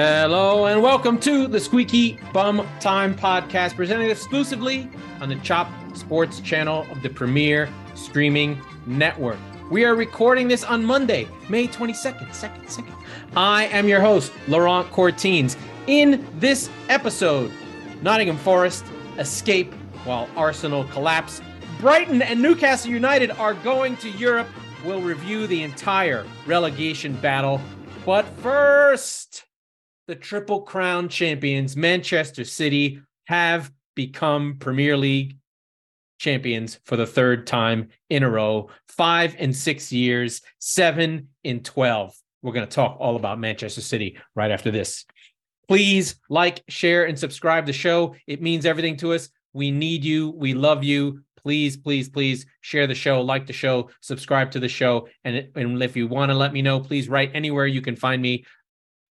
Hello and welcome to the Squeaky Bum Time podcast, presented exclusively on the Chop Sports channel of the Premier Streaming Network. We are recording this on Monday, May 22nd. Second, second. I am your host, Laurent Cortines. In this episode, Nottingham Forest escape while Arsenal collapse. Brighton and Newcastle United are going to Europe. We'll review the entire relegation battle. But first, the Triple Crown champions, Manchester City, have become Premier League champions for the third time in a row. Five in six years, seven in 12. We're going to talk all about Manchester City right after this. Please like, share, and subscribe the show. It means everything to us. We need you. We love you. Please, please, please share the show, like the show, subscribe to the show. And, and if you want to let me know, please write anywhere you can find me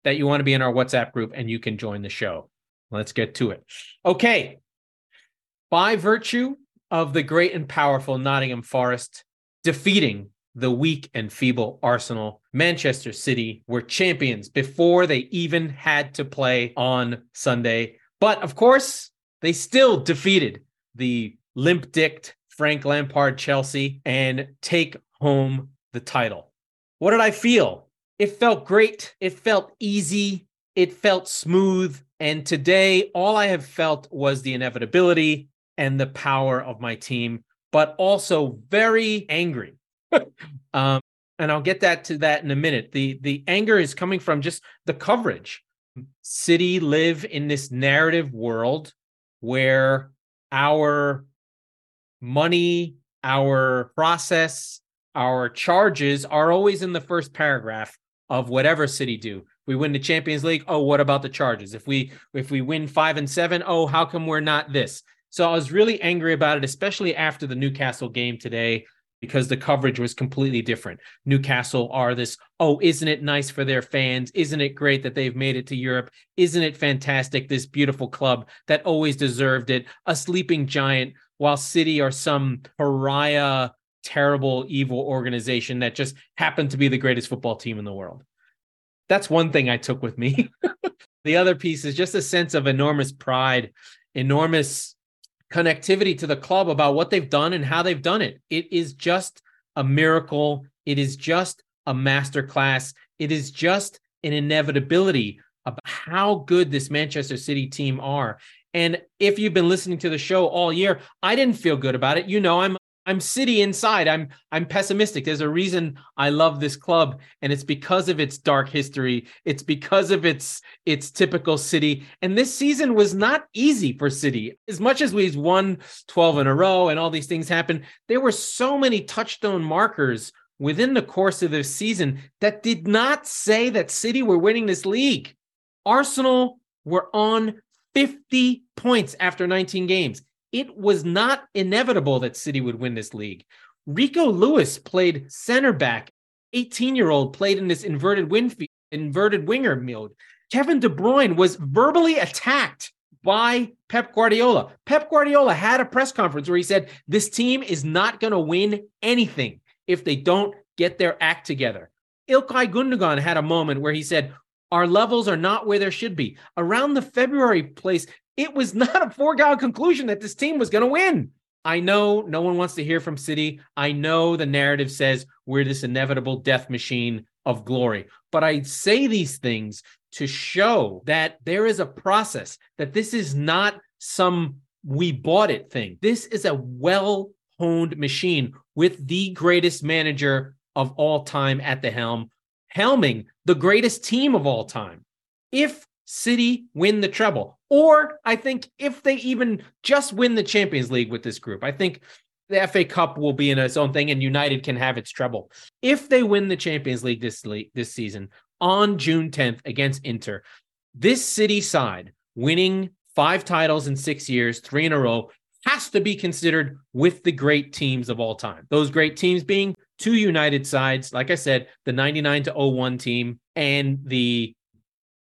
that you want to be in our WhatsApp group and you can join the show. Let's get to it. Okay. By virtue of the great and powerful Nottingham Forest defeating the weak and feeble Arsenal, Manchester City were champions before they even had to play on Sunday. But of course, they still defeated the limp dicked Frank Lampard Chelsea and take home the title. What did I feel? It felt great. It felt easy. It felt smooth. And today, all I have felt was the inevitability and the power of my team, but also very angry. um, and I'll get that to that in a minute. The the anger is coming from just the coverage. City live in this narrative world where our money, our process, our charges are always in the first paragraph of whatever City do. We win the Champions League. Oh, what about the charges? If we if we win five and seven, oh, how come we're not this? So I was really angry about it, especially after the Newcastle game today, because the coverage was completely different. Newcastle are this, oh, isn't it nice for their fans? Isn't it great that they've made it to Europe? Isn't it fantastic? This beautiful club that always deserved it, a sleeping giant, while City are some pariah, terrible, evil organization that just happened to be the greatest football team in the world. That's one thing I took with me. the other piece is just a sense of enormous pride, enormous connectivity to the club about what they've done and how they've done it. It is just a miracle. It is just a masterclass. It is just an inevitability of how good this Manchester City team are. And if you've been listening to the show all year, I didn't feel good about it. You know, I'm I'm city inside. I'm I'm pessimistic. There's a reason I love this club, and it's because of its dark history. It's because of its its typical city. And this season was not easy for City. As much as we've won 12 in a row and all these things happened, there were so many touchstone markers within the course of this season that did not say that City were winning this league. Arsenal were on 50 points after 19 games it was not inevitable that City would win this league. Rico Lewis played center back. 18 year old played in this inverted wing, inverted winger mode. Kevin De Bruyne was verbally attacked by Pep Guardiola. Pep Guardiola had a press conference where he said, This team is not going to win anything if they don't get their act together. Ilkay Gundogan had a moment where he said, Our levels are not where they should be. Around the February place, it was not a foregone conclusion that this team was going to win. I know no one wants to hear from City. I know the narrative says we're this inevitable death machine of glory. But I say these things to show that there is a process, that this is not some we bought it thing. This is a well honed machine with the greatest manager of all time at the helm, helming the greatest team of all time. If City win the treble. Or I think if they even just win the Champions League with this group, I think the FA Cup will be in its own thing and United can have its treble. If they win the Champions League this league, this season on June 10th against Inter, this City side winning five titles in 6 years, 3 in a row has to be considered with the great teams of all time. Those great teams being two United sides, like I said, the 99 to 01 team and the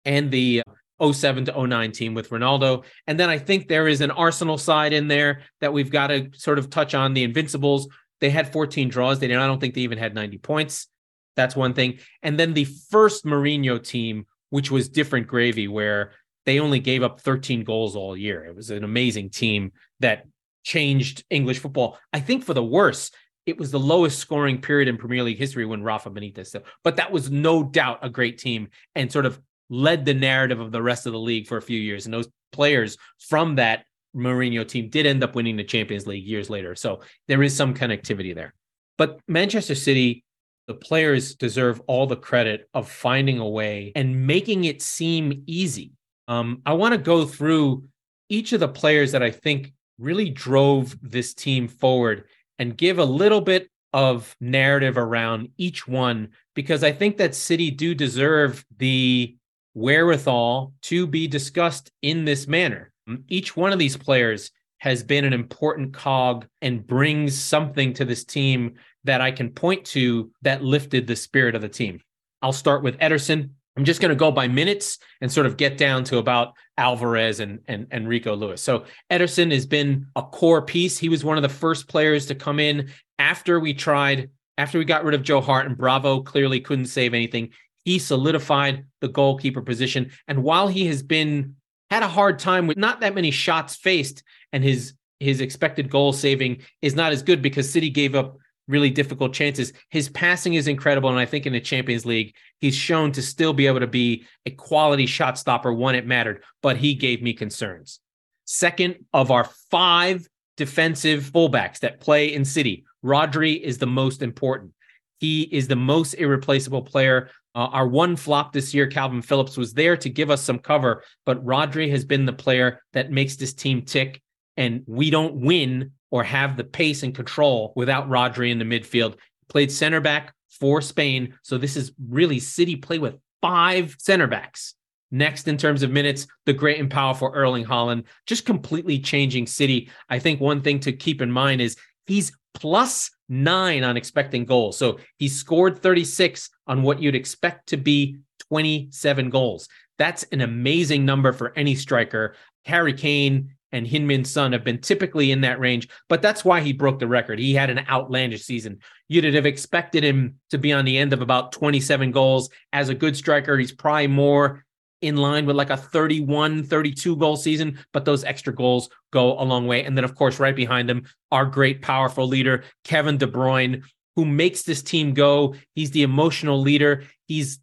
and the 07 to 09 team with Ronaldo. And then I think there is an Arsenal side in there that we've got to sort of touch on the Invincibles. They had 14 draws. They did, I don't think they even had 90 points. That's one thing. And then the first Mourinho team which was different gravy, where they only gave up 13 goals all year. It was an amazing team that changed English football. I think for the worse. It was the lowest scoring period in Premier League history when Rafa Benitez. But that was no doubt a great team and sort of led the narrative of the rest of the league for a few years. And those players from that Mourinho team did end up winning the Champions League years later. So there is some connectivity there. But Manchester City, the players deserve all the credit of finding a way and making it seem easy. Um, I want to go through each of the players that I think really drove this team forward and give a little bit of narrative around each one because I think that City do deserve the wherewithal to be discussed in this manner. Each one of these players has been an important cog and brings something to this team that I can point to that lifted the spirit of the team. I'll start with Ederson. I'm just going to go by minutes and sort of get down to about Alvarez and, and, and Rico Lewis. So Ederson has been a core piece. He was one of the first players to come in after we tried, after we got rid of Joe Hart and Bravo clearly couldn't save anything. He solidified the goalkeeper position. And while he has been had a hard time with not that many shots faced, and his his expected goal saving is not as good because City gave up really difficult chances. His passing is incredible, and I think in the Champions League, he's shown to still be able to be a quality shot stopper when it mattered. But he gave me concerns. Second of our five defensive fullbacks that play in City, Rodri is the most important. He is the most irreplaceable player uh, our one flop this year, Kalvin Phillips, was there to give us some cover, but Rodri has been the player that makes this team tick. And we don't win or have the pace and control without Rodri in the midfield. Played center back for Spain. So this is really City play with five center backs. Next, in terms of minutes, the great and powerful Erling Haaland, just completely changing City. I think one thing to keep in mind is he's plus nine on expecting goals. So he scored 36 on what you'd expect to be 27 goals. That's an amazing number for any striker. Harry Kane and Heung-min Son have been typically in that range, but that's why he broke the record. He had an outlandish season. You'd have expected him to be on the end of about 27 goals. As a good striker, he's probably more in line with like a 31, 32 goal season, but those extra goals go a long way. And then, of course, right behind him, our great, powerful leader, Kevin De Bruyne, who makes this team go. He's the emotional leader. He's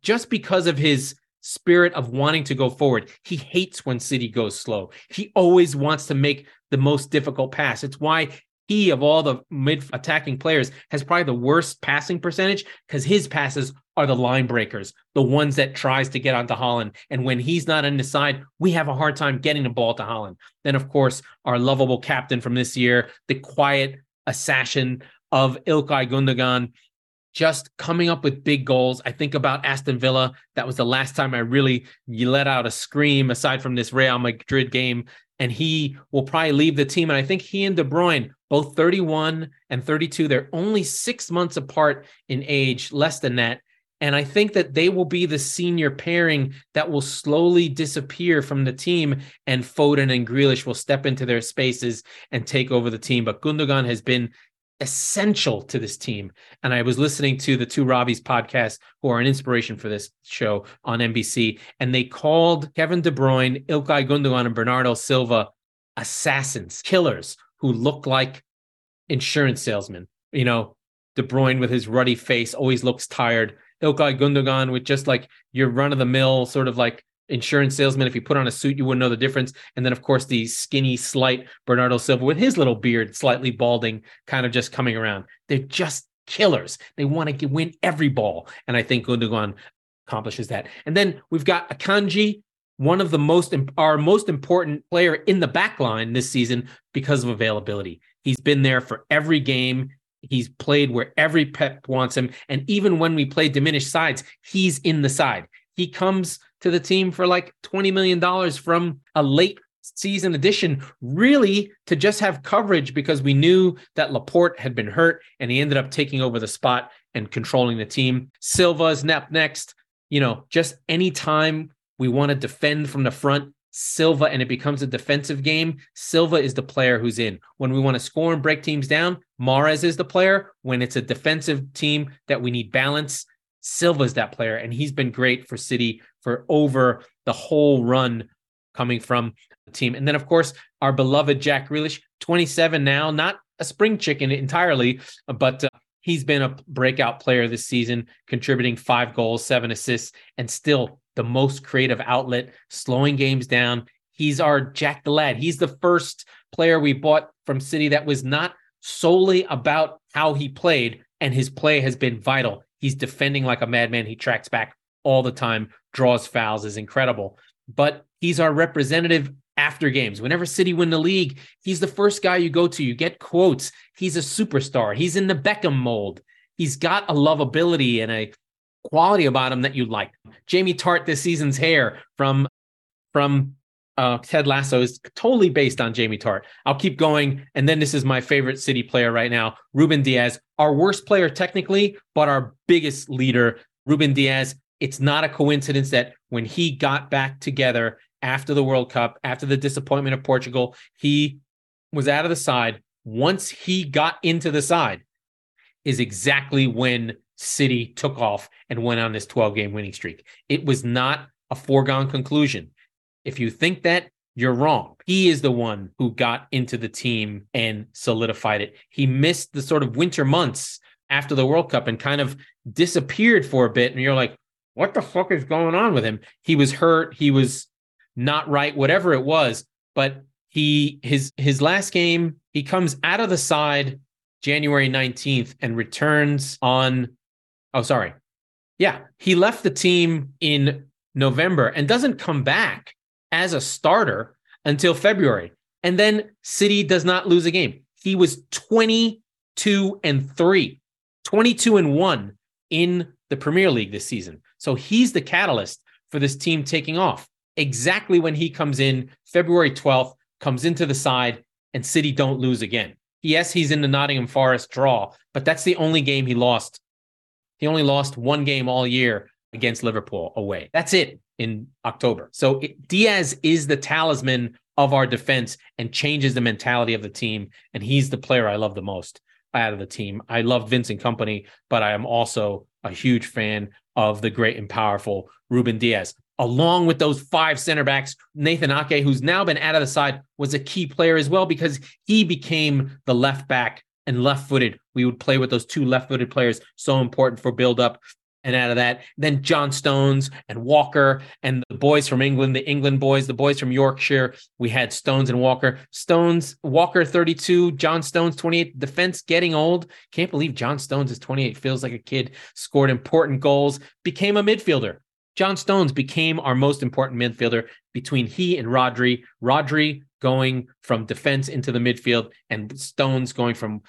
just because of his spirit of wanting to go forward. He hates when City goes slow. He always wants to make the most difficult pass. It's why he, of all the mid attacking players, has probably the worst passing percentage because his passes are the line breakers, the ones that tries to get onto Haaland. And when he's not on the side, we have a hard time getting the ball to Haaland. Then, of course, our lovable captain from this year, the quiet assassin of Ilkay Gundogan, just coming up with big goals. I think about Aston Villa. That was the last time I really let out a scream aside from this Real Madrid game. And he will probably leave the team. And I think he and De Bruyne, both 31 and 32, they're only six months apart in age, less than that. And I think that they will be the senior pairing that will slowly disappear from the team, and Foden and Grealish will step into their spaces and take over the team. But Gundogan has been essential to this team. And I was listening to the two Robbies podcast, who are an inspiration for this show on NBC, and they called Kevin De Bruyne, Ilkay Gundogan, and Bernardo Silva assassins, killers who look like insurance salesmen. You know, De Bruyne with his ruddy face always looks tired. Ilkay Gundogan with just like your run of the mill sort of like insurance salesman. If you put on a suit, you wouldn't know the difference. And then, of course, the skinny, slight Bernardo Silva with his little beard, slightly balding, kind of just coming around. They're just killers. They want to win every ball. And I think Gundogan accomplishes that. And then we've got Akanji, one of the most, our most important player in the back line this season because of availability. He's been there for every game. He's played where every Pep wants him. And even when we play diminished sides, he's in the side. He comes to the team for like $20 million from a late season addition, really to just have coverage because we knew that Laporte had been hurt and he ended up taking over the spot and controlling the team. Silva's nep next. You know, just anytime we want to defend from the front, Silva and it becomes a defensive game, Silva is the player who's in. When we want to score and break teams down, Mahrez is the player. When it's a defensive team that we need balance, Silva's that player, and he's been great for City for over the whole run coming from the team. And then, of course, our beloved Jack Grealish, 27 now, not a spring chicken entirely, but uh, he's been a breakout player this season, contributing five goals, seven assists, and still the most creative outlet, slowing games down. He's our Jack the Lad. He's the first player we bought from City that was not solely about how he played, and his play has been vital. He's defending like a madman. He tracks back all the time, draws fouls, is incredible. But he's our representative after games. Whenever City win the league, he's the first guy you go to. You get quotes. He's a superstar. He's in the Beckham mold. He's got a lovability and a quality about him that you like. Jamie Tartt this season's hair from from uh, Ted Lasso is totally based on Jamie Tartt. I'll keep going. And then this is my favorite City player right now, Ruben Dias, our worst player technically, but our biggest leader, Ruben Dias. It's not a coincidence that when he got back together after the World Cup, after the disappointment of Portugal, he was out of the side. Once he got into the side, is exactly when City took off and went on this 12 game winning streak. It was not a foregone conclusion. If you think that, you're wrong. He is the one who got into the team and solidified it. He missed the sort of winter months after the World Cup and kind of disappeared for a bit. And you're like, what the fuck is going on with him? He was hurt. He was not right, whatever it was. But he his his last game, he comes out of the side January 19th and returns on oh sorry. Yeah, he left the team in November and doesn't come back as a starter until February. And then City does not lose a game. He was 22 and 3, 22 and 1 in the Premier League this season. So he's the catalyst for this team taking off. Exactly when he comes in, February 12th, comes into the side, and City don't lose again. Yes, he's in the Nottingham Forest draw, but that's the only game he lost. He only lost one game all year against Liverpool away. That's it in October. So it, Dias is the talisman of our defense and changes the mentality of the team. And he's the player I love the most out of the team. I love Vincent Kompany, but I am also a huge fan of the great and powerful Ruben Dias. Along with those five center backs, Nathan Ake, who's now been out of the side, was a key player as well because he became the left back and left footed. We would play with those two left footed players, so important for build up and out of that. Then John Stones and Walker and the boys from England, the England boys, the boys from Yorkshire. We had Stones and Walker. Stones, Walker 32, John Stones 28. Defense getting old. Can't believe John Stones is 28. Feels like a kid. Scored important goals. Became a midfielder. John Stones became our most important midfielder between he and Rodri. Rodri going from defense into the midfield and Stones going from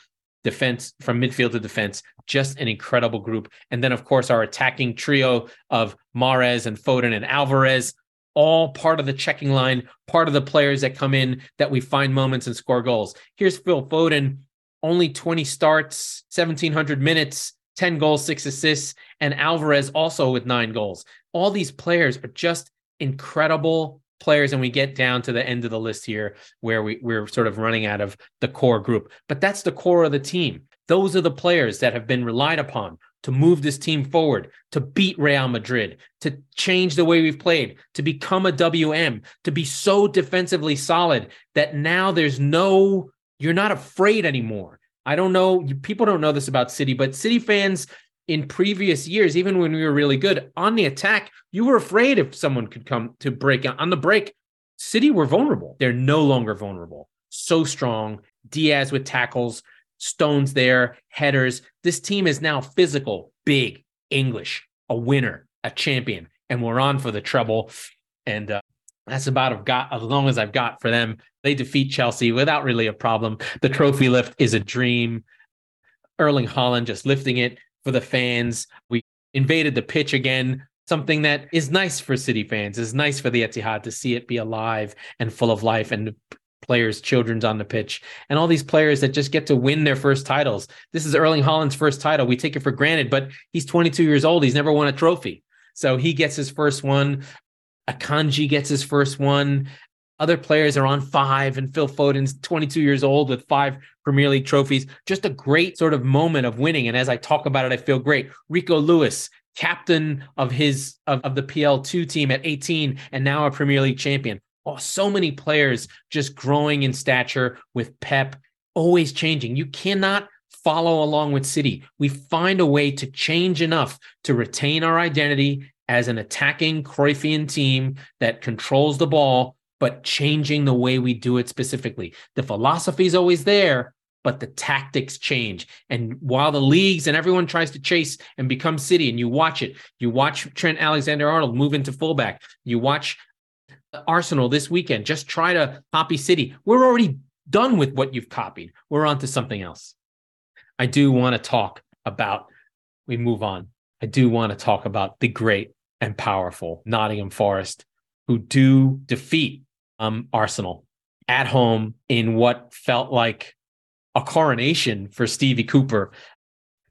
defense from midfield to defense. Just an incredible group. And then, of course, our attacking trio of Mahrez and Foden and Alvarez, all part of the checking line, part of the players that come in that we find moments and score goals. Here's Phil Foden, only 20 starts, 1,700 minutes, 10 goals, six assists, and Alvarez also with nine goals. All these players are just incredible players and we get down to the end of the list here where we, we're sort of running out of the core group. But that's the core of the team. Those are the players that have been relied upon to move this team forward, to beat Real Madrid, to change the way we've played, to become a WM, to be so defensively solid that now there's no, you're not afraid anymore. I don't know, people don't know this about City, but City fans in previous years, even when we were really good on the attack, you were afraid if someone could come to break on the break. City were vulnerable. They're no longer vulnerable. So strong. Dias with tackles, Stones there, headers. This team is now physical, big, English, a winner, a champion, and we're on for the treble. And uh, that's about I've got as long as I've got for them. They defeat Chelsea without really a problem. The trophy lift is a dream. Erling Haaland just lifting it for the fans. We invaded the pitch again, something that is nice for City fans, is nice for the Etihad to see it be alive and full of life and players, children's on the pitch, and all these players that just get to win their first titles. This is Erling Haaland's first title. We take it for granted, but he's 22 years old. He's never won a trophy. So he gets his first one. Akanji gets his first one. Other players are on five, and Phil Foden's 22 years old with five Premier League trophies. Just a great sort of moment of winning. And as I talk about it, I feel great. Rico Lewis captain of his of, of the PL2 team at 18 and now a Premier League champion. Oh, so many players just growing in stature with Pep, always changing. You cannot follow along with City. We find a way to change enough to retain our identity as an attacking Cruyffian team that controls the ball, but changing the way we do it specifically. The philosophy is always there, but the tactics change. And while the leagues and everyone tries to chase and become City, and you watch it, you watch Trent Alexander Arnold move into fullback, you watch Arsenal this weekend just try to copy City. We're already done with what you've copied. We're on to something else. I do want to talk about, we move on. I do want to talk about the great and powerful Nottingham Forest, who do defeat um, Arsenal at home in what felt like a coronation for Stevie Cooper.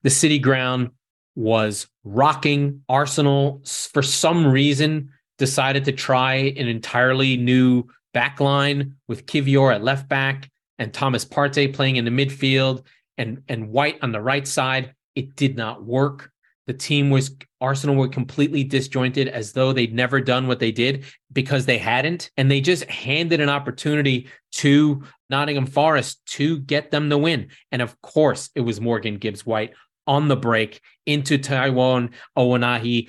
The city ground was rocking. Arsenal, for some reason, decided to try an entirely new backline with Kiwior at left back and Thomas Partey playing in the midfield and and White on the right side. It did not work. The team was Arsenal were completely disjointed as though they'd never done what they did because they hadn't. And they just handed an opportunity to Nottingham Forest to get them the win. And of course, it was Morgan Gibbs White on the break into Taiwo Awoniyi.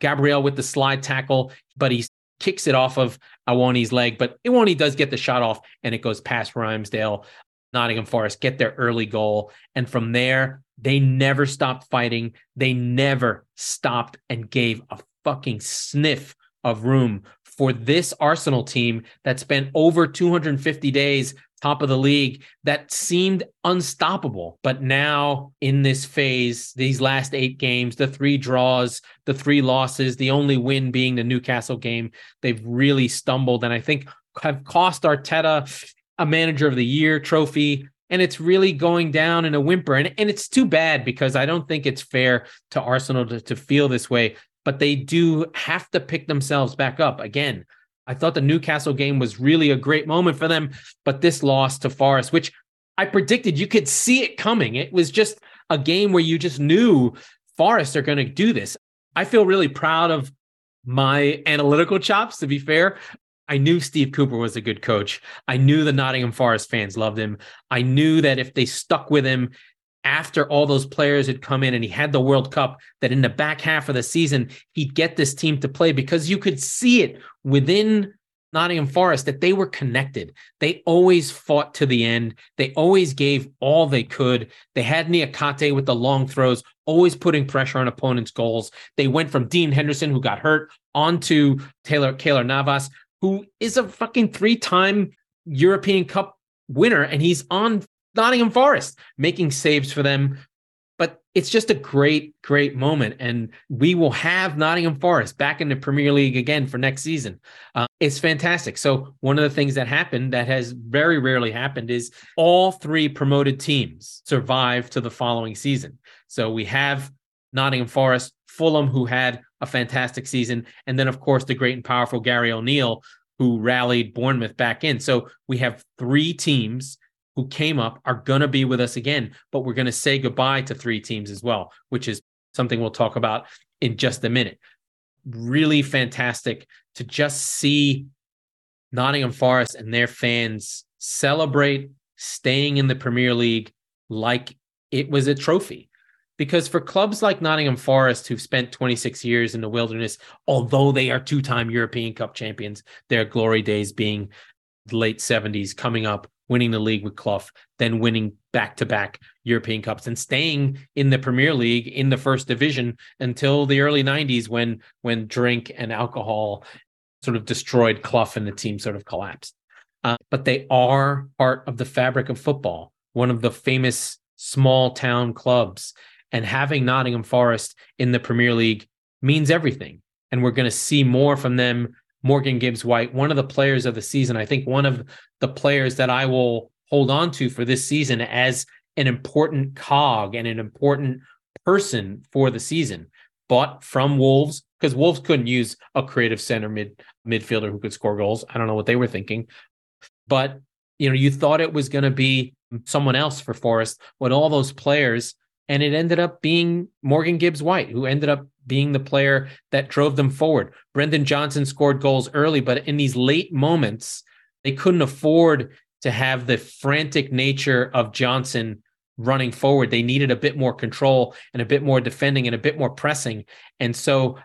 Gabriel with the slide tackle, but he kicks it off of Awoniyi's leg. But Awoniyi does get the shot off and it goes past Ramsdale. Nottingham Forest get their early goal. And from there, they never stopped fighting. They never stopped and gave a fucking sniff of room for this Arsenal team that spent over 250 days top of the league that seemed unstoppable. But now in this phase, these last eight games, the three draws, the three losses, the only win being the Newcastle game, they've really stumbled and I think have cost Arteta a manager of the year trophy and it's really going down in a whimper. And, and it's too bad because i don't think it's fair to arsenal to, to feel this way but they do have to pick themselves back up again. I thought the newcastle game was really a great moment for them but this loss to forest which i predicted you could see it coming. It was just a game where you just knew forest are going to do this. I feel really proud of my analytical chops to be fair I knew Steve Cooper was a good coach. I knew the Nottingham Forest fans loved him. I knew that if they stuck with him after all those players had come in and he had the World Cup, that in the back half of the season, he'd get this team to play because you could see it within Nottingham Forest that they were connected. They always fought to the end. They always gave all they could. They had Niakhaté with the long throws, always putting pressure on opponents' goals. They went from Dean Henderson, who got hurt, onto Taylor Keylor Navas, who is a fucking three time European Cup winner, and he's on Nottingham Forest making saves for them. But it's just a great, great moment. And we will have Nottingham Forest back in the Premier League again for next season. Uh, it's fantastic. So, one of the things that happened that has very rarely happened is all three promoted teams survive to the following season. So, we have Nottingham Forest, Fulham, who had a fantastic season. And then, of course, the great and powerful Gary O'Neill, who rallied Bournemouth back in. So we have three teams who came up are going to be with us again, but we're going to say goodbye to three teams as well, which is something we'll talk about in just a minute. Really fantastic to just see Nottingham Forest and their fans celebrate staying in the Premier League like it was a trophy because for clubs like Nottingham Forest, who've spent 26 years in the wilderness, although they are two time European Cup champions, their glory days being the late 70s, coming up, winning the league with Clough, then winning back to back European Cups and staying in the Premier League in the first division until the early 90s when, when drink and alcohol sort of destroyed Clough and the team sort of collapsed. Uh, but they are part of the fabric of football, one of the famous small town clubs and having Nottingham Forest in the Premier League means everything. And we're going to see more from them. Morgan Gibbs White, one of the players of the season. I think one of the players that I will hold on to for this season as an important cog and an important person for the season. Bought from Wolves because Wolves couldn't use a creative center mid midfielder who could score goals. I don't know what they were thinking, but you know, you thought it was going to be someone else for Forest when all those players and it ended up being Morgan Gibbs White, who ended up being the player that drove them forward. Brennan Johnson scored goals early, but in these late moments, they couldn't afford to have the frantic nature of Johnson running forward. They needed a bit more control and a bit more defending and a bit more pressing. And so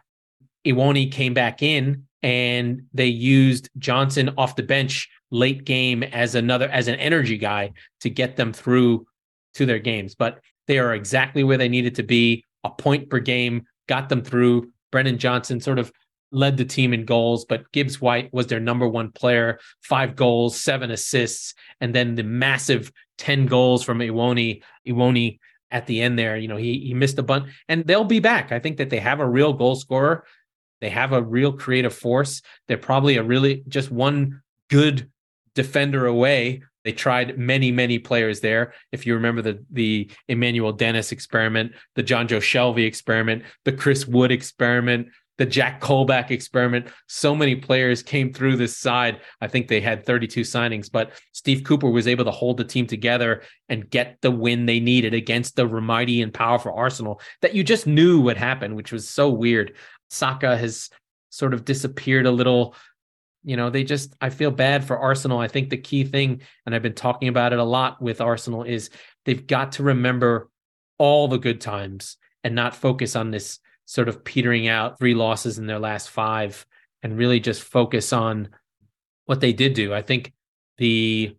Awoniyi came back in and they used Johnson off the bench late game as another as an energy guy to get them through to their games. But they are exactly where they needed to be. A point per game got them through. Brennan Johnson sort of led the team in goals, but Gibbs White was their number one player, five goals, seven assists, and then the massive 10 goals from Awoniyi. Awoniyi at the end there, you know, he he missed a bunch and they'll be back. I think that they have a real goal scorer. They have a real creative force. They're probably a really just one good defender away. They tried many, many players there. If you remember the the Emmanuel Dennis experiment, the Jonjo Shelvey experiment, the Chris Wood experiment, the Jack Colback experiment. So many players came through this side. I think they had 32 signings, but Steve Cooper was able to hold the team together and get the win they needed against the mighty and powerful Arsenal that you just knew would happen, which was so weird. Saka has sort of disappeared a little. You know, they just, I feel bad for Arsenal. I think the key thing, and I've been talking about it a lot with Arsenal, is they've got to remember all the good times and not focus on this sort of petering out three losses in their last five and really just focus on what they did do. I think the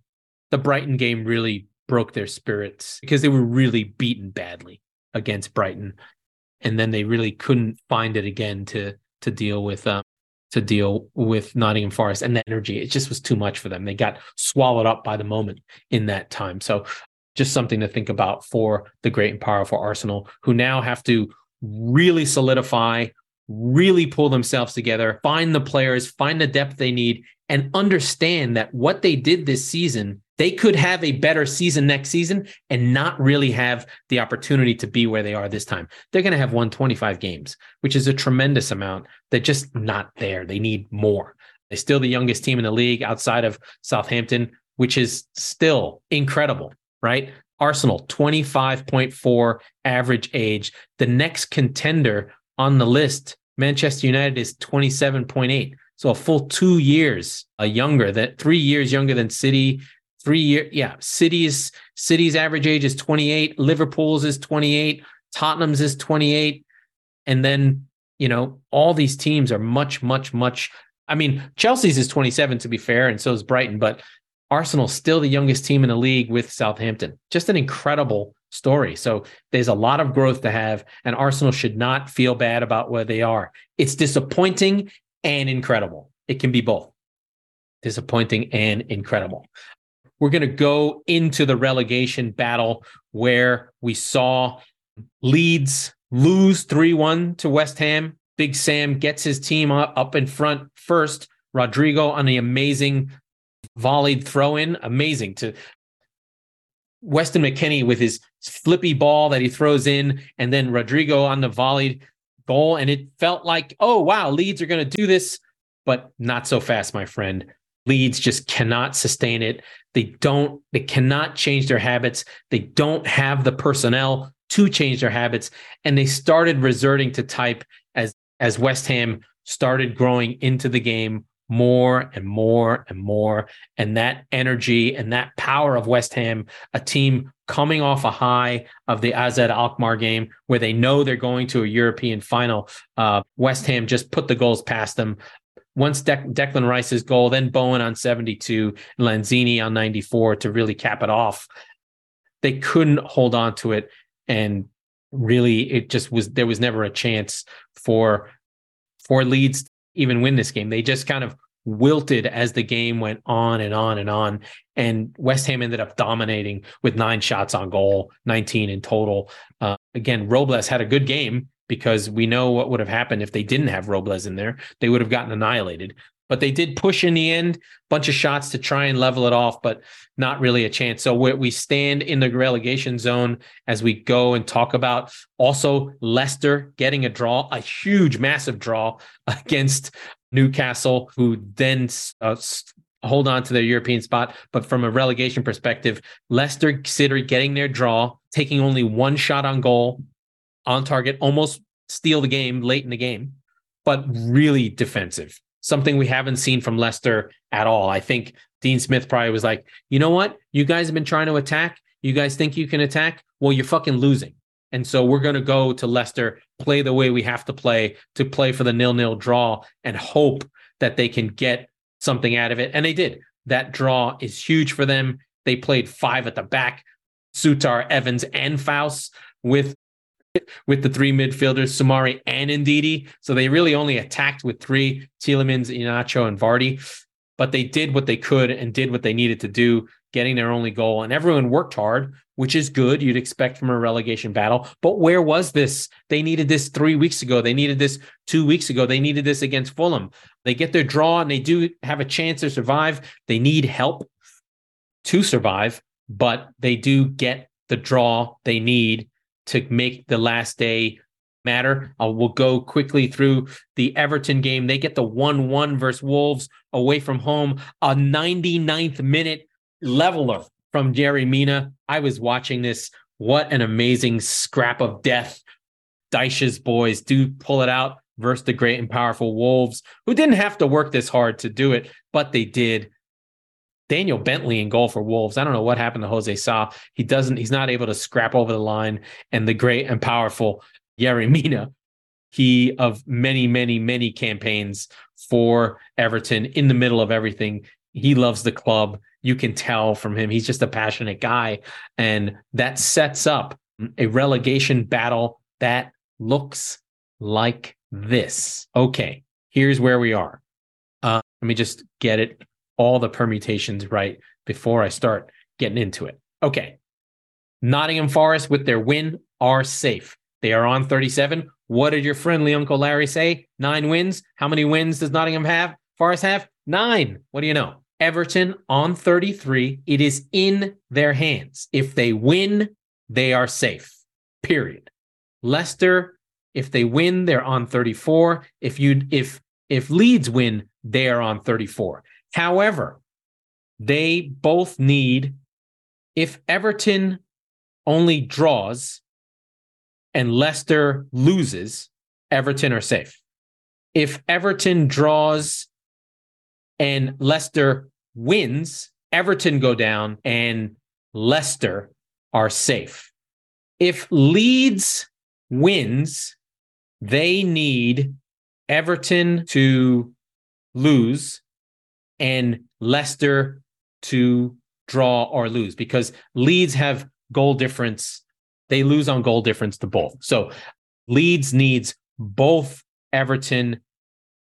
the Brighton game really broke their spirits because they were really beaten badly against Brighton, and then they really couldn't find it again to to deal with um, to deal with Nottingham Forest and the energy. It just was too much for them. They got swallowed up by the moment in that time. So just something to think about for the great and powerful Arsenal, who now have to really solidify, really pull themselves together, find the players, find the depth they need, and understand that what they did this season, they could have a better season next season and not really have the opportunity to be where they are this time. They're going to have won 25 games, which is a tremendous amount. They're just not there. They need more. They're still the youngest team in the league outside of Southampton, which is still incredible, right? Arsenal, 25.4 average age. The next contender on the list, Manchester United, is 27.8. So a full two years uh, younger, that three years younger than City. Three year, yeah. City's City's average age is 28. Liverpool's is 28. Tottenham's is 28. And then, you know, all these teams are much, much, much. I mean, Chelsea's is 27 to be fair, and so is Brighton, but arsenal's still the youngest team in the league with Southampton. Just an incredible story. So there's a lot of growth to have, and Arsenal should not feel bad about where they are. It's disappointing and incredible. It can be both disappointing and incredible. We're going to go into the relegation battle where we saw Leeds lose 3 1 to West Ham. Big Sam gets his team up, in front first. Rodrigo on the amazing volleyed throw in. Amazing to Weston McKennie with his flippy ball that he throws in, and then Rodrigo on the volleyed goal. And it felt like, oh, wow, Leeds are going to do this, but not so fast, my friend. Leeds just cannot sustain it. They don't, they cannot change their habits. They don't have the personnel to change their habits. And they started resorting to type as as West Ham started growing into the game more and more and more. And that energy and that power of West Ham, a team coming off a high of the AZ Alkmaar game where they know they're going to a European final. Uh, West Ham just put the goals past them. Once De- Declan Rice's goal, then Bowen on 72, Lanzini on 94 to really cap it off. They couldn't hold on to it. And really, it just was, there was never a chance for for Leeds even win this game. They just kind of wilted as the game went on and on and on. And West Ham ended up dominating with nine shots on goal, 19 in total. Uh, again, Robles had a good game because we know what would have happened if they didn't have Robles in there. They would have gotten annihilated but they did push in the end, a bunch of shots to try and level it off, but not really a chance. So we stand in the relegation zone as we go and talk about also Leicester getting a draw, a huge, massive draw against Newcastle, who then uh, hold on to their European spot. But from a relegation perspective, Leicester City getting their draw, taking only one shot on goal, on target, almost steal the game late in the game, but really defensive. Something we haven't seen from Leicester at all. I think Dean Smith probably was like, you know what? You guys have been trying to attack. You guys think you can attack? Well, you're fucking losing. And so we're going to go to Leicester, play the way we have to play to play for the nil nil draw and hope that they can get something out of it. And they did. That draw is huge for them. They played five at the back, Sutar, Evans, and Faust with with the three midfielders, Soumaré and Ndidi. So they really only attacked with three, Tielemans, Iheanacho, and Vardy. But they did what they could and did what they needed to do, getting their only goal. And everyone worked hard, which is good. You'd expect from a relegation battle. But where was this? They needed this three weeks ago. They needed this two weeks ago. They needed this against Fulham. They get their draw and they do have a chance to survive. They need help to survive, but they do get the draw they need to make the last day matter. We'll go quickly through the Everton game. They get the 1 1 versus Wolves away from home, a 99th minute leveler from Yerry Mina. I was watching this. What an amazing scrap of death. Dyche's boys do pull it out versus the great and powerful Wolves, who didn't have to work this hard to do it, but they did. Daniel Bentley in goal for Wolves. I don't know what happened to Jose Sa. He doesn't, he's not able to scrap over the line. And the great and powerful Yerry Mina, he of many, many, many campaigns for Everton in the middle of everything. He loves the club. You can tell from him. He's just a passionate guy. And that sets up a relegation battle that looks like this. Okay, here's where we are. Uh, let me just get it all the permutations right before I start getting into it. Okay. Nottingham Forest with their win are safe. They are on 37. What did your friendly Uncle Larry say? Nine wins. How many wins does Nottingham have? Forest have? Nine. What do you know? Everton on 33. It is in their hands. If they win, they are safe. Period. Leicester, if they win, they're on 34. If you if if Leeds win, they are on 34. However, they both need, if Everton only draws and Leicester loses, Everton are safe. If Everton draws and Leicester wins, Everton go down and Leicester are safe. If Leeds wins, they need Everton to lose and Leicester to draw or lose because Leeds have goal difference. They lose on goal difference to both. So Leeds needs both Everton.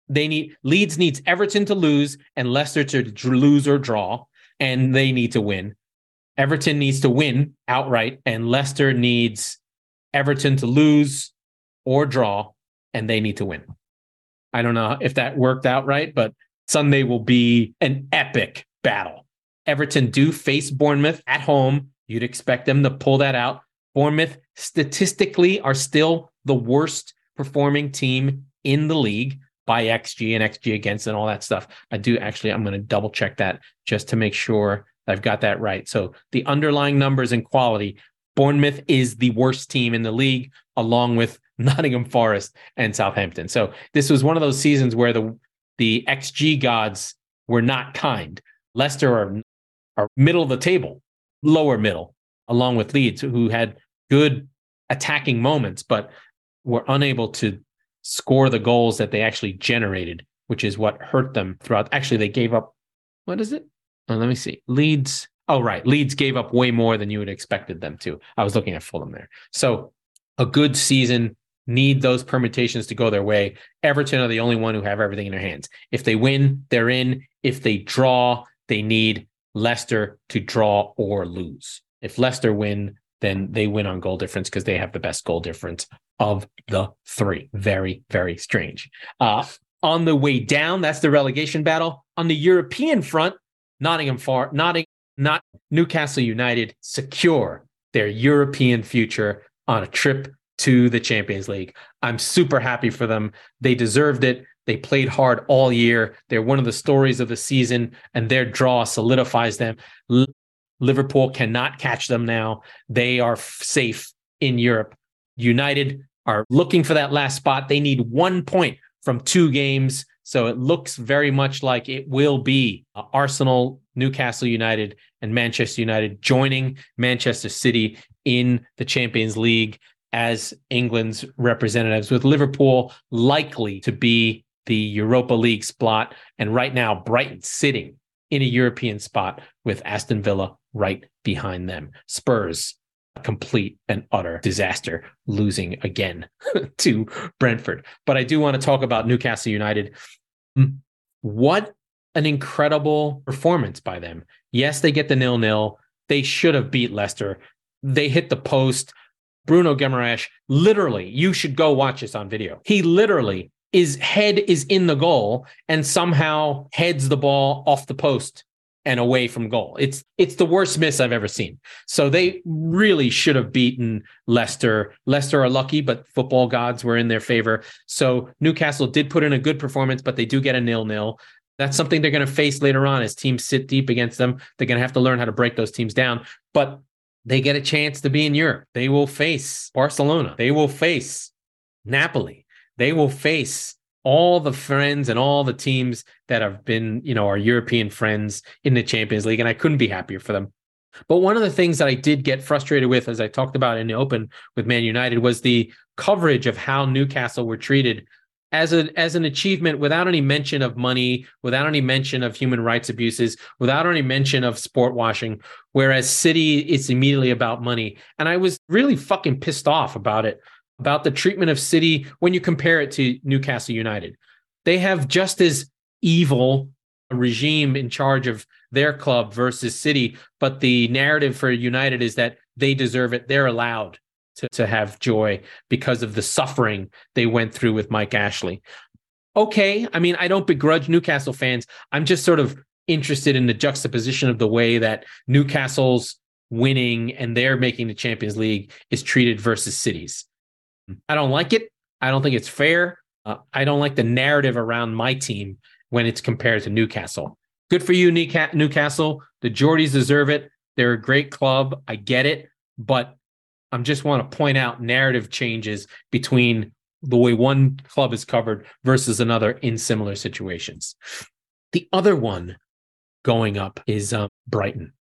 They need Leeds needs Everton to lose and Leicester to lose or draw, and they need to win. Everton needs to win outright, and Leicester needs Everton to lose or draw, and they need to win. I don't know if that worked out right, but Sunday will be an epic battle. Everton do face Bournemouth at home. You'd expect them to pull that out. Bournemouth statistically are still the worst performing team in the league by XG and XG against and all that stuff. I do actually, I'm going to double check that just to make sure I've got that right. So the underlying numbers and quality, Bournemouth is the worst team in the league, along with Nottingham Forest and Southampton. So this was one of those seasons where the the XG gods were not kind. Leicester are, are middle of the table, lower middle, along with Leeds, who had good attacking moments, but were unable to score the goals that they actually generated, which is what hurt them throughout. Actually, they gave up. What is it? Oh, let me see. Leeds. Oh, right. Leeds gave up way more than you would expected them to. I was looking at Fulham there. So a good season need those permutations to go their way. Everton are the only one who have everything in their hands. If they win, they're in. If they draw, they need Leicester to draw or lose. If Leicester win, then they win on goal difference because they have the best goal difference of the three. Very, very strange. Uh, on the way down, that's the relegation battle. On the European front, Nottingham Far, Notting, not Newcastle United secure their European future on a trip to the Champions League. I'm super happy for them. They deserved it. They played hard all year. They're one of the stories of the season, and their draw solidifies them. Liverpool cannot catch them now. They are safe in Europe. United are looking for that last spot. They need one point from two games. So it looks very much like it will be uh, Arsenal, Newcastle United, and Manchester United joining Manchester City in the Champions League as England's representatives, with Liverpool likely to be the Europa League spot. And right now, Brighton sitting in a European spot with Aston Villa right behind them. Spurs, a complete and utter disaster, losing again to Brentford. But I do want to talk about Newcastle United. What an incredible performance by them. Yes, they get the nil nil. They should have beat Leicester. They hit the post. Bruno Guimaraes, literally, you should go watch this on video. He literally is head is in the goal and somehow heads the ball off the post and away from goal. It's it's the worst miss I've ever seen. So they really should have beaten Leicester. Leicester are lucky, but football gods were in their favor. So Newcastle did put in a good performance, but they do get a nil-nil. That's something they're going to face later on as teams sit deep against them. They're going to have to learn how to break those teams down. But they get a chance to be in Europe. They will face Barcelona. They will face Napoli they will face all the friends and all the teams that have been, you know, our European friends in the Champions League. And I couldn't be happier for them. But one of the things that I did get frustrated with, as I talked about in the open with Man United, was the coverage of how Newcastle were treated as a as an achievement without any mention of money, without any mention of human rights abuses, without any mention of sport washing. Whereas City, it's immediately about money, and I was really fucking pissed off about it about the treatment of City when you compare it to Newcastle United. They have just as evil a regime in charge of their club versus City, but the narrative for United is that they deserve it. They're allowed to, to have joy because of the suffering they went through with Mike Ashley. Okay. I mean, I don't begrudge Newcastle fans. I'm just sort of interested in the juxtaposition of the way that Newcastle's winning and they're making the Champions League is treated versus cities. I don't like it. I don't think it's fair. Uh, I don't like the narrative around my team when it's compared to Newcastle. Good for you, Newcastle. The Geordies deserve it. They're a great club. I get it. But I just want to point out narrative changes between the way one club is covered versus another in similar situations. The other one going up is um, Brighton.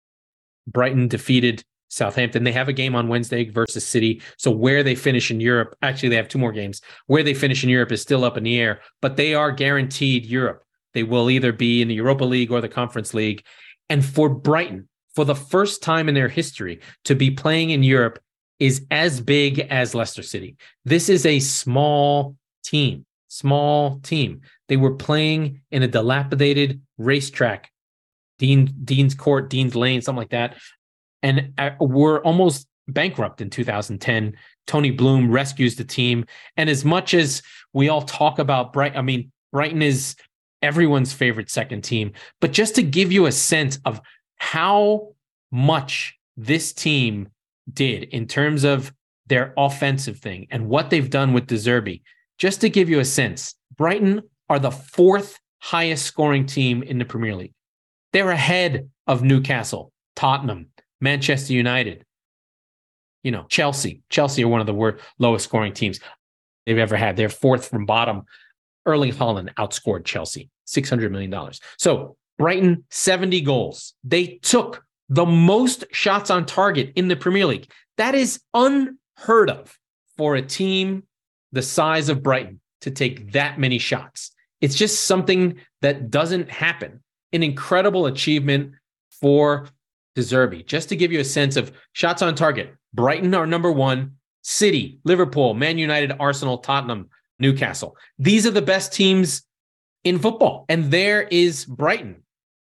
Brighton defeated Southampton. They have a game on Wednesday versus City. So where they finish in Europe, actually, they have two more games. Where they finish in Europe is still up in the air, but they are guaranteed Europe. They will either be in the Europa League or the Conference League. And for Brighton, for the first time in their history, to be playing in Europe is as big as Leicester City. This is a small team, small team. They were playing in a dilapidated racetrack Dean Dean's Court, Dean's Lane, something like that and uh, were almost bankrupt in 2010. Tony Bloom rescues the team. And as much as we all talk about Brighton, I mean, Brighton is everyone's favorite second team. But just to give you a sense of how much this team did in terms of their offensive thing and what they've done with De Zerbi, just to give you a sense, Brighton are the fourth highest scoring team in the Premier League. They're ahead of Newcastle, Tottenham, Manchester United, you know, Chelsea. Chelsea are one of the worst, lowest scoring teams they've ever had. They're fourth from bottom. Erling Haaland outscored Chelsea, $600 million. So Brighton, 70 goals. They took the most shots on target in the Premier League. That is unheard of for a team the size of Brighton to take that many shots. It's just something that doesn't happen. An incredible achievement for De Zerbi. Just to give you a sense of shots on target, Brighton are number one, City, Liverpool, Man United, Arsenal, Tottenham, Newcastle. These are the best teams in football. And there is Brighton,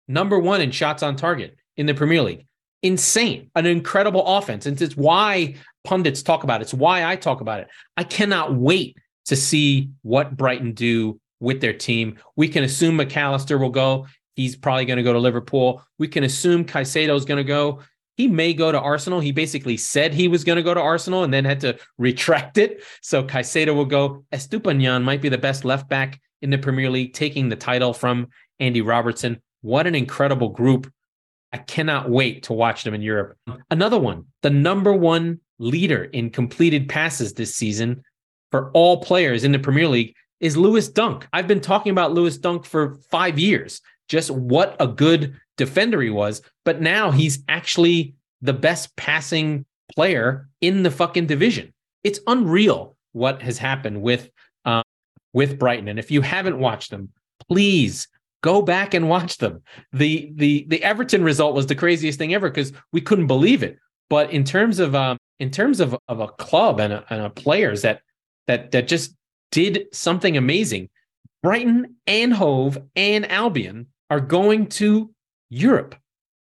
number one in shots on target in the Premier League. Insane, an incredible offense. And it's why pundits talk about it. It's why I talk about it. I cannot wait to see what Brighton do with their team. We can assume Mac Allister will go. He's probably going to go to Liverpool. We can assume Caicedo is going to go. He may go to Arsenal. He basically said he was going to go to Arsenal and then had to retract it. So Caicedo will go. Estupiñán might be the best left back in the Premier League, taking the title from Andy Robertson. What an incredible group. I cannot wait to watch them in Europe. Another one, the number one leader in completed passes this season, for all players in the Premier League is Lewis Dunk. I've been talking about Lewis Dunk for five years, just what a good defender he was. But now he's actually the best passing player in the fucking division. It's unreal what has happened with um, with Brighton. And if you haven't watched them, please go back and watch them. The the the Everton result was the craziest thing ever because we couldn't believe it. But in terms of um, in terms of of a club and a, and a players that that that just did something amazing, Brighton and Hove and Albion are going to Europe.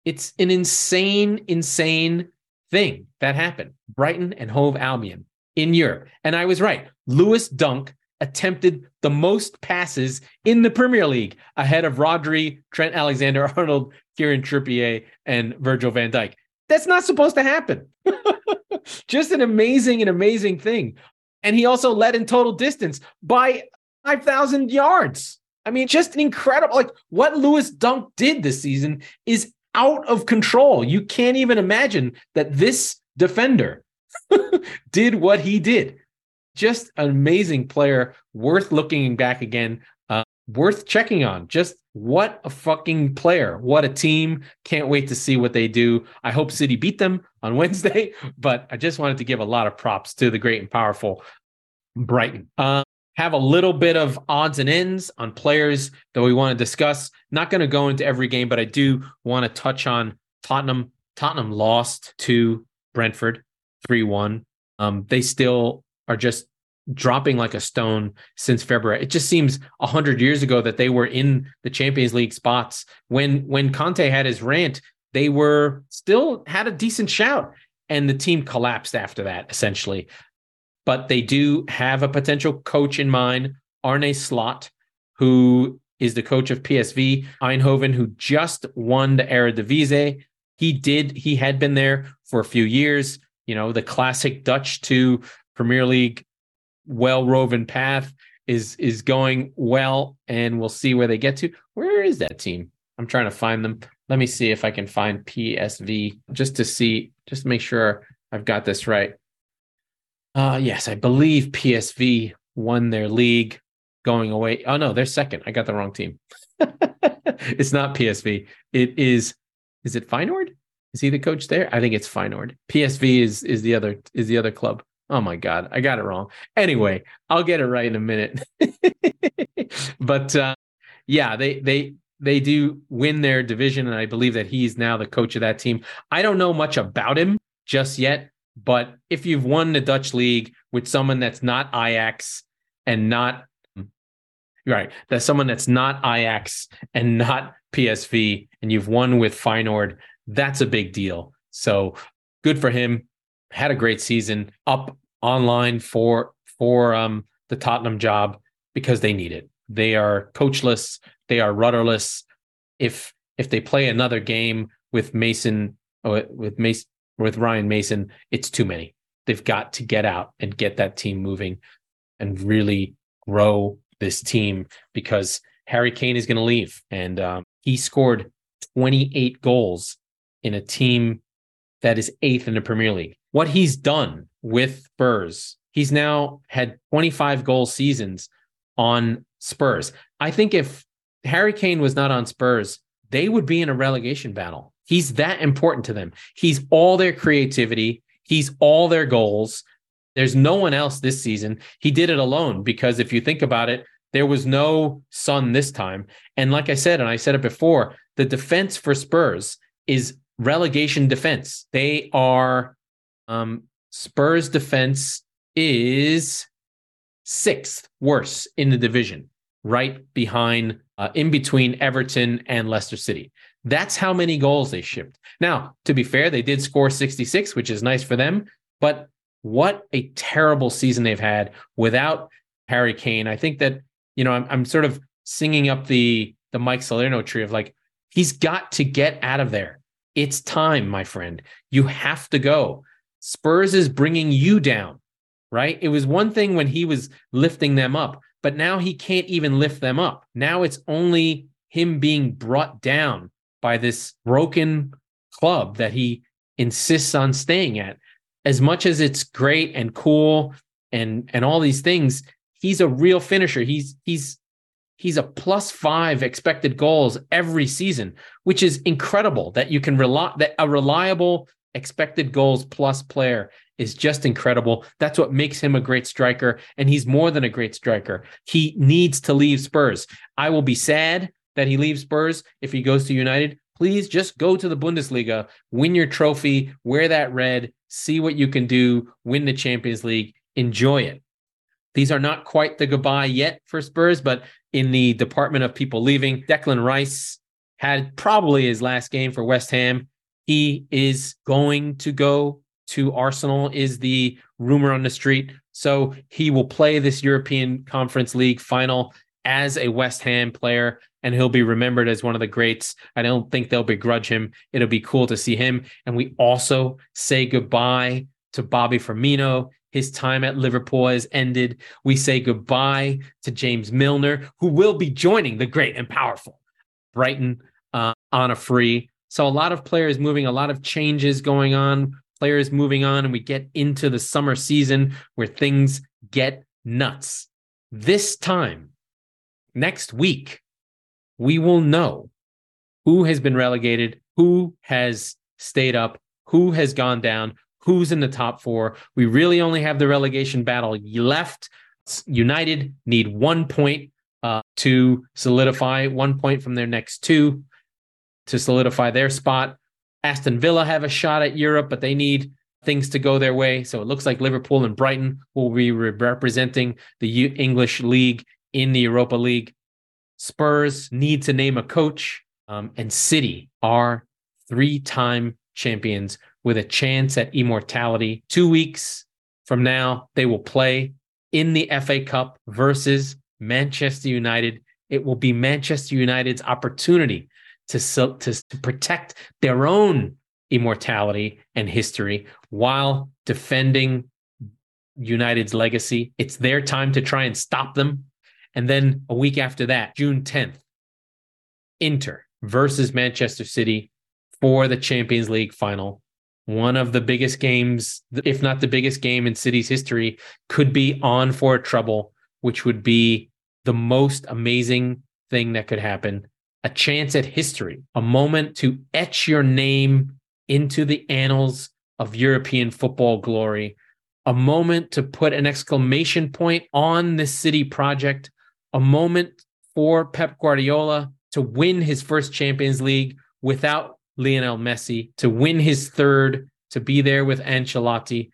It's an insane, insane thing that happened. Brighton and Hove Albion in Europe. And I was right. Lewis Dunk attempted the most passes in the Premier League ahead of Rodri, Trent Alexander Arnold, Kieran Trippier, and Virgil van Dijk. That's not supposed to happen. Just an amazing and amazing thing. And he also led in total distance by 5,000 yards. I mean, just an incredible, like what Lewis Dunk did this season is out of control. You can't even imagine that this defender did what he did. Just an amazing player, worth looking back again, uh, worth checking on. Just what a fucking player. What a team. Can't wait to see what they do. I hope City beat them on Wednesday, but I just wanted to give a lot of props to the great and powerful Brighton. Uh, have a little bit of odds and ends on players that we want to discuss. Not going to go into every game, but I do want to touch on Tottenham. Tottenham lost to Brentford 3 1. Um, they still are just dropping like a stone since February. It just seems a hundred years ago that they were in the Champions League spots. When when Conte had his rant, they were still had a decent shout, and the team collapsed after that, essentially but they do have a potential coach in mind, Arne Slot, who is the coach of PSV Eindhoven, who just won the Eredivisie. He did, he had been there for a few years. You know, the classic Dutch to Premier League well roven path is is going well, and we'll see where they get to. Where is that team? I'm trying to find them. Let me see if I can find PSV just to see, just to make sure I've got this right. Uh, yes, I believe PSV won their league going away. Oh no, they're second. I got the wrong team. it's not PSV. It is. Is it Feyenoord? Is he the coach there? I think it's Feyenoord. PSV is is the other is the other club. Oh my god, I got it wrong. Anyway, I'll get it right in a minute. but uh, yeah, they they they do win their division, and I believe that he's now the coach of that team. I don't know much about him just yet. But if you've won the Dutch league with someone that's not Ajax and not right, that's someone that's not Ajax and not PSV, and you've won with Feyenoord, that's a big deal. So good for him. Had a great season. Up online for for um the Tottenham job because they need it. They are coachless. They are rudderless. If if they play another game with Mason uh, with Mason with Ryan Mason, it's too many. They've got to get out and get that team moving and really grow this team because Harry Kane is going to leave. And um, he scored 28 goals in a team that is eighth in the Premier League. What he's done with Spurs, he's now had 25 goal seasons on Spurs. I think if Harry Kane was not on Spurs, they would be in a relegation battle. He's that important to them. He's all their creativity, he's all their goals. There's no one else this season. He did it alone because if you think about it, there was no Son this time. And like I said, and I said it before, the defense for Spurs is relegation defense. They are um, Spurs defense is sixth worst in the division, right behind, uh, in between Everton and Leicester City. That's how many goals they shipped. Now, to be fair, they did score 66, which is nice for them, but what a terrible season they've had without Harry Kane. I think that, you know, I'm, I'm sort of singing up the the Mike Salerno tree of like, he's got to get out of there. It's time, my friend. You have to go. Spurs is bringing you down, right? It was one thing when he was lifting them up, but now he can't even lift them up. Now it's only him being brought down by this broken club that he insists on staying at. As much as it's great and cool and and all these things. He's a real finisher. He's he's he's a plus five expected goals every season, which is incredible that you can rely that a reliable expected goals plus player is just incredible. That's what makes him a great striker. And he's more than a great striker. He needs to leave Spurs. I will be sad that he leaves Spurs if he goes to United. Please just go to the Bundesliga, win your trophy, wear that red, see what you can do, win the Champions League, enjoy it. These are not quite the goodbye yet for Spurs, but in the department of people leaving, Declan Rice had probably his last game for West Ham. He is going to go to Arsenal, is the rumor on the street. So he will play this European Conference League final as a West Ham player, and he'll be remembered as one of the greats. I don't think they'll begrudge him. It'll be cool to see him. And we also say goodbye to Bobby Firmino. His time at Liverpool has ended. We say goodbye to James Milner, who will be joining the great and powerful Brighton uh, on a free. So a lot of players moving, a lot of changes going on, players moving on, and we get into the summer season where things get nuts. This time, next week, we will know who has been relegated, who has stayed up, who has gone down, who's in the top four. We really only have the relegation battle left. United need one point uh, to solidify, one point from their next two to solidify their spot. Aston Villa have a shot at Europe, but they need things to go their way. So it looks like Liverpool and Brighton will be representing the English league in the Europa League. Spurs need to name a coach, um, and City are three time champions with a chance at immortality. Two weeks from now, they will play in the FA Cup versus Manchester United. It will be Manchester United's opportunity to, to, to protect their own immortality and history while defending United's legacy. It's their time to try and stop them. And then a week after that, June 10th, Inter versus Manchester City for the Champions League final one of the biggest games, if not the biggest game in City's history, could be on for treble, which would be the most amazing thing that could happen. A chance at history, a moment to etch your name into the annals of European football glory, a moment to put an exclamation point on this city project, a moment for Pep Guardiola to win his first Champions League without Lionel Messi to win his third, to be there with Ancelotti,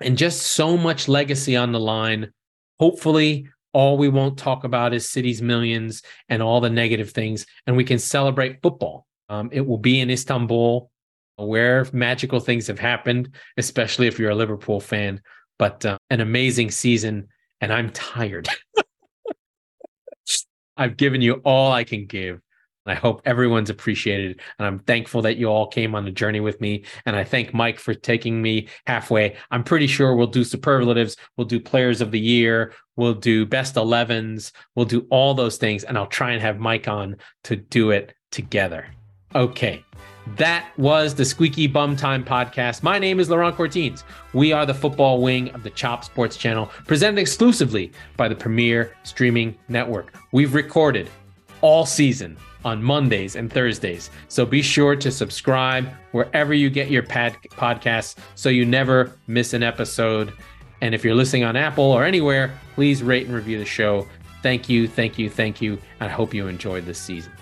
and just so much legacy on the line. Hopefully, all we won't talk about is cities millions and all the negative things, and we can celebrate football. Um, it will be in Istanbul, where magical things have happened, especially if you're a Liverpool fan. But uh, an amazing season, and I'm tired. I've given you all I can give. I hope everyone's appreciated. And I'm thankful that you all came on the journey with me. And I thank Mike for taking me halfway. I'm pretty sure we'll do superlatives, we'll do players of the year, we'll do best 11s, we'll do all those things. And I'll try and have Mike on to do it together. Okay. That was the Squeaky Bum Time podcast. My name is Laurent Courtines. We are the football wing of the Chop Sports Channel, presented exclusively by the Premier Streaming Network. We've recorded all season on Mondays and Thursdays. So be sure to subscribe wherever you get your pad- podcasts so you never miss an episode. And if you're listening on Apple or anywhere, please rate and review the show. Thank you, thank you, thank you. I hope you enjoyed this season.